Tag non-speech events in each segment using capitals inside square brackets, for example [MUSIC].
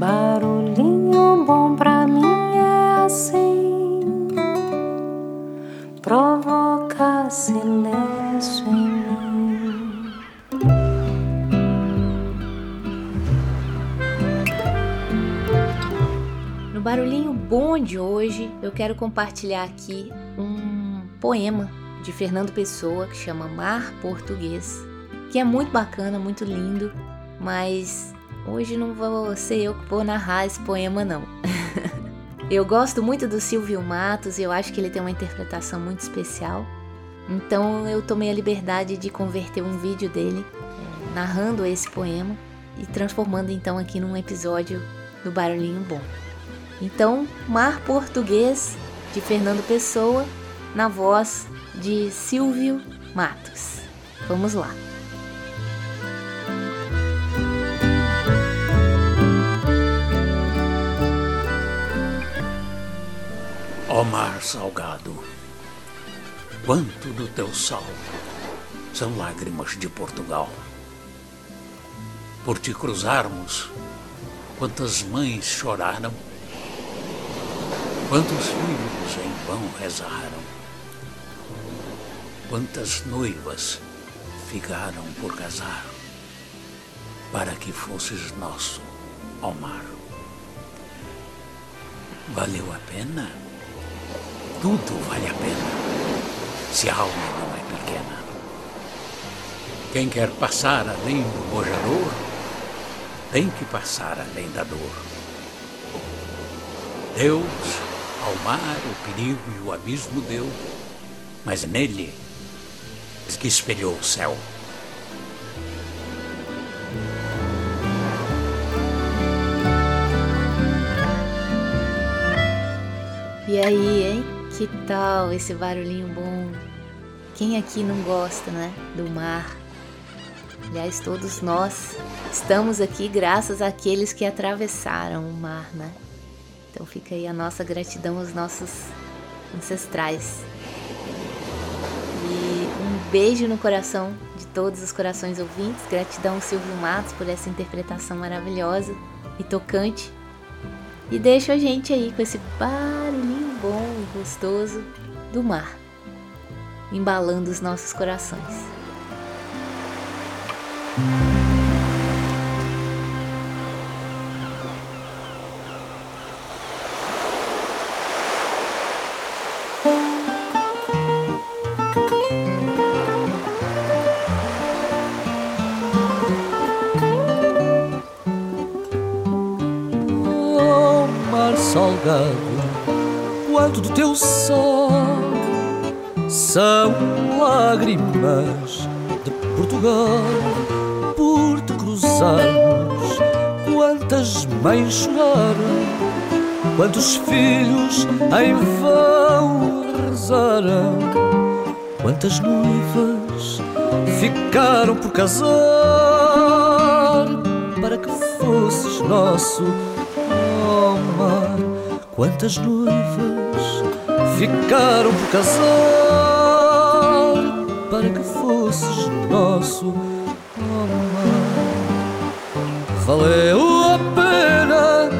Barulhinho bom pra mim é assim, provoca silêncio em mim. No barulhinho bom de hoje, eu quero compartilhar aqui um poema de Fernando Pessoa que chama Mar Português, que é muito bacana, muito lindo, mas hoje não vou ser eu que vou narrar esse poema não. [LAUGHS] eu gosto muito do Silvio Matos eu acho que ele tem uma interpretação muito especial. Então eu tomei a liberdade de converter um vídeo dele eh, narrando esse poema e transformando então aqui num episódio do Barulhinho Bom. Então, Mar Português de Fernando Pessoa na voz de Silvio Matos. Vamos lá. Ó mar salgado, quanto do teu sal são lágrimas de Portugal. Por te cruzarmos, quantas mães choraram, quantos filhos em vão rezaram, quantas noivas ficaram por casar, para que fosses nosso, ó mar. Valeu a pena? Tudo vale a pena, se a alma não é pequena. Quem quer passar além do bojador, tem que passar além da dor. Deus, ao mar, o perigo e o abismo deu, mas nele que espelhou o céu. E aí, hein? Que tal esse barulhinho bom? Quem aqui não gosta, né? Do mar. Aliás, todos nós estamos aqui graças àqueles que atravessaram o mar, né? Então fica aí a nossa gratidão aos nossos ancestrais. E um beijo no coração de todos os corações ouvintes. Gratidão Silvio Matos por essa interpretação maravilhosa e tocante. E deixa a gente aí com esse barulhinho gostoso do mar, embalando os nossos corações. Salgado, quanto do teu sol são lágrimas de Portugal por te cruzarmos. Quantas mães choraram, quantos filhos em vão rezaram, quantas noivas ficaram por casar para que fosses nosso oh. Quantas noivas ficaram por casar para que fosses nosso mar. Valeu a pena,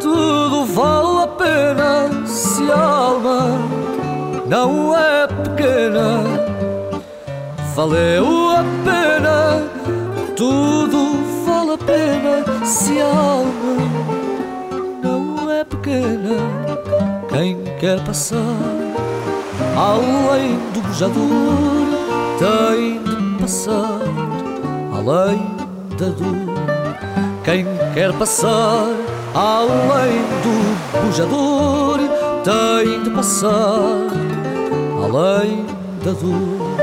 tudo vale a pena se a alma não é pequena. Valeu a pena, tudo vale a pena se a alma não é pequena. Quem quer passar além do bujador tem de passar além da dor. Quem quer passar além do bujador tem de passar além da dor.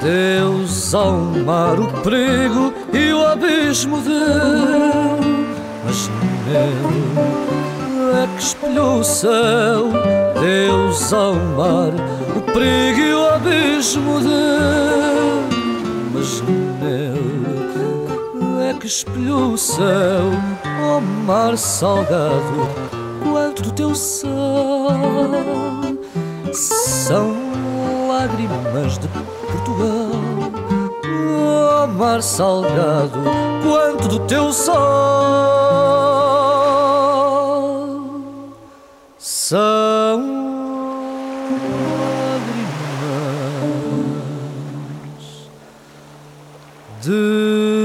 Deus ao mar o perigo e o abismo deu, mas nele é que espelhou o céu. Deus ao mar o perigo e o abismo deu, mas nele é que espelhou o céu. Ó mar salgado, quanto do teu sal são lágrimas de Portugal. Oh, mar salgado, quanto do teu sol deux.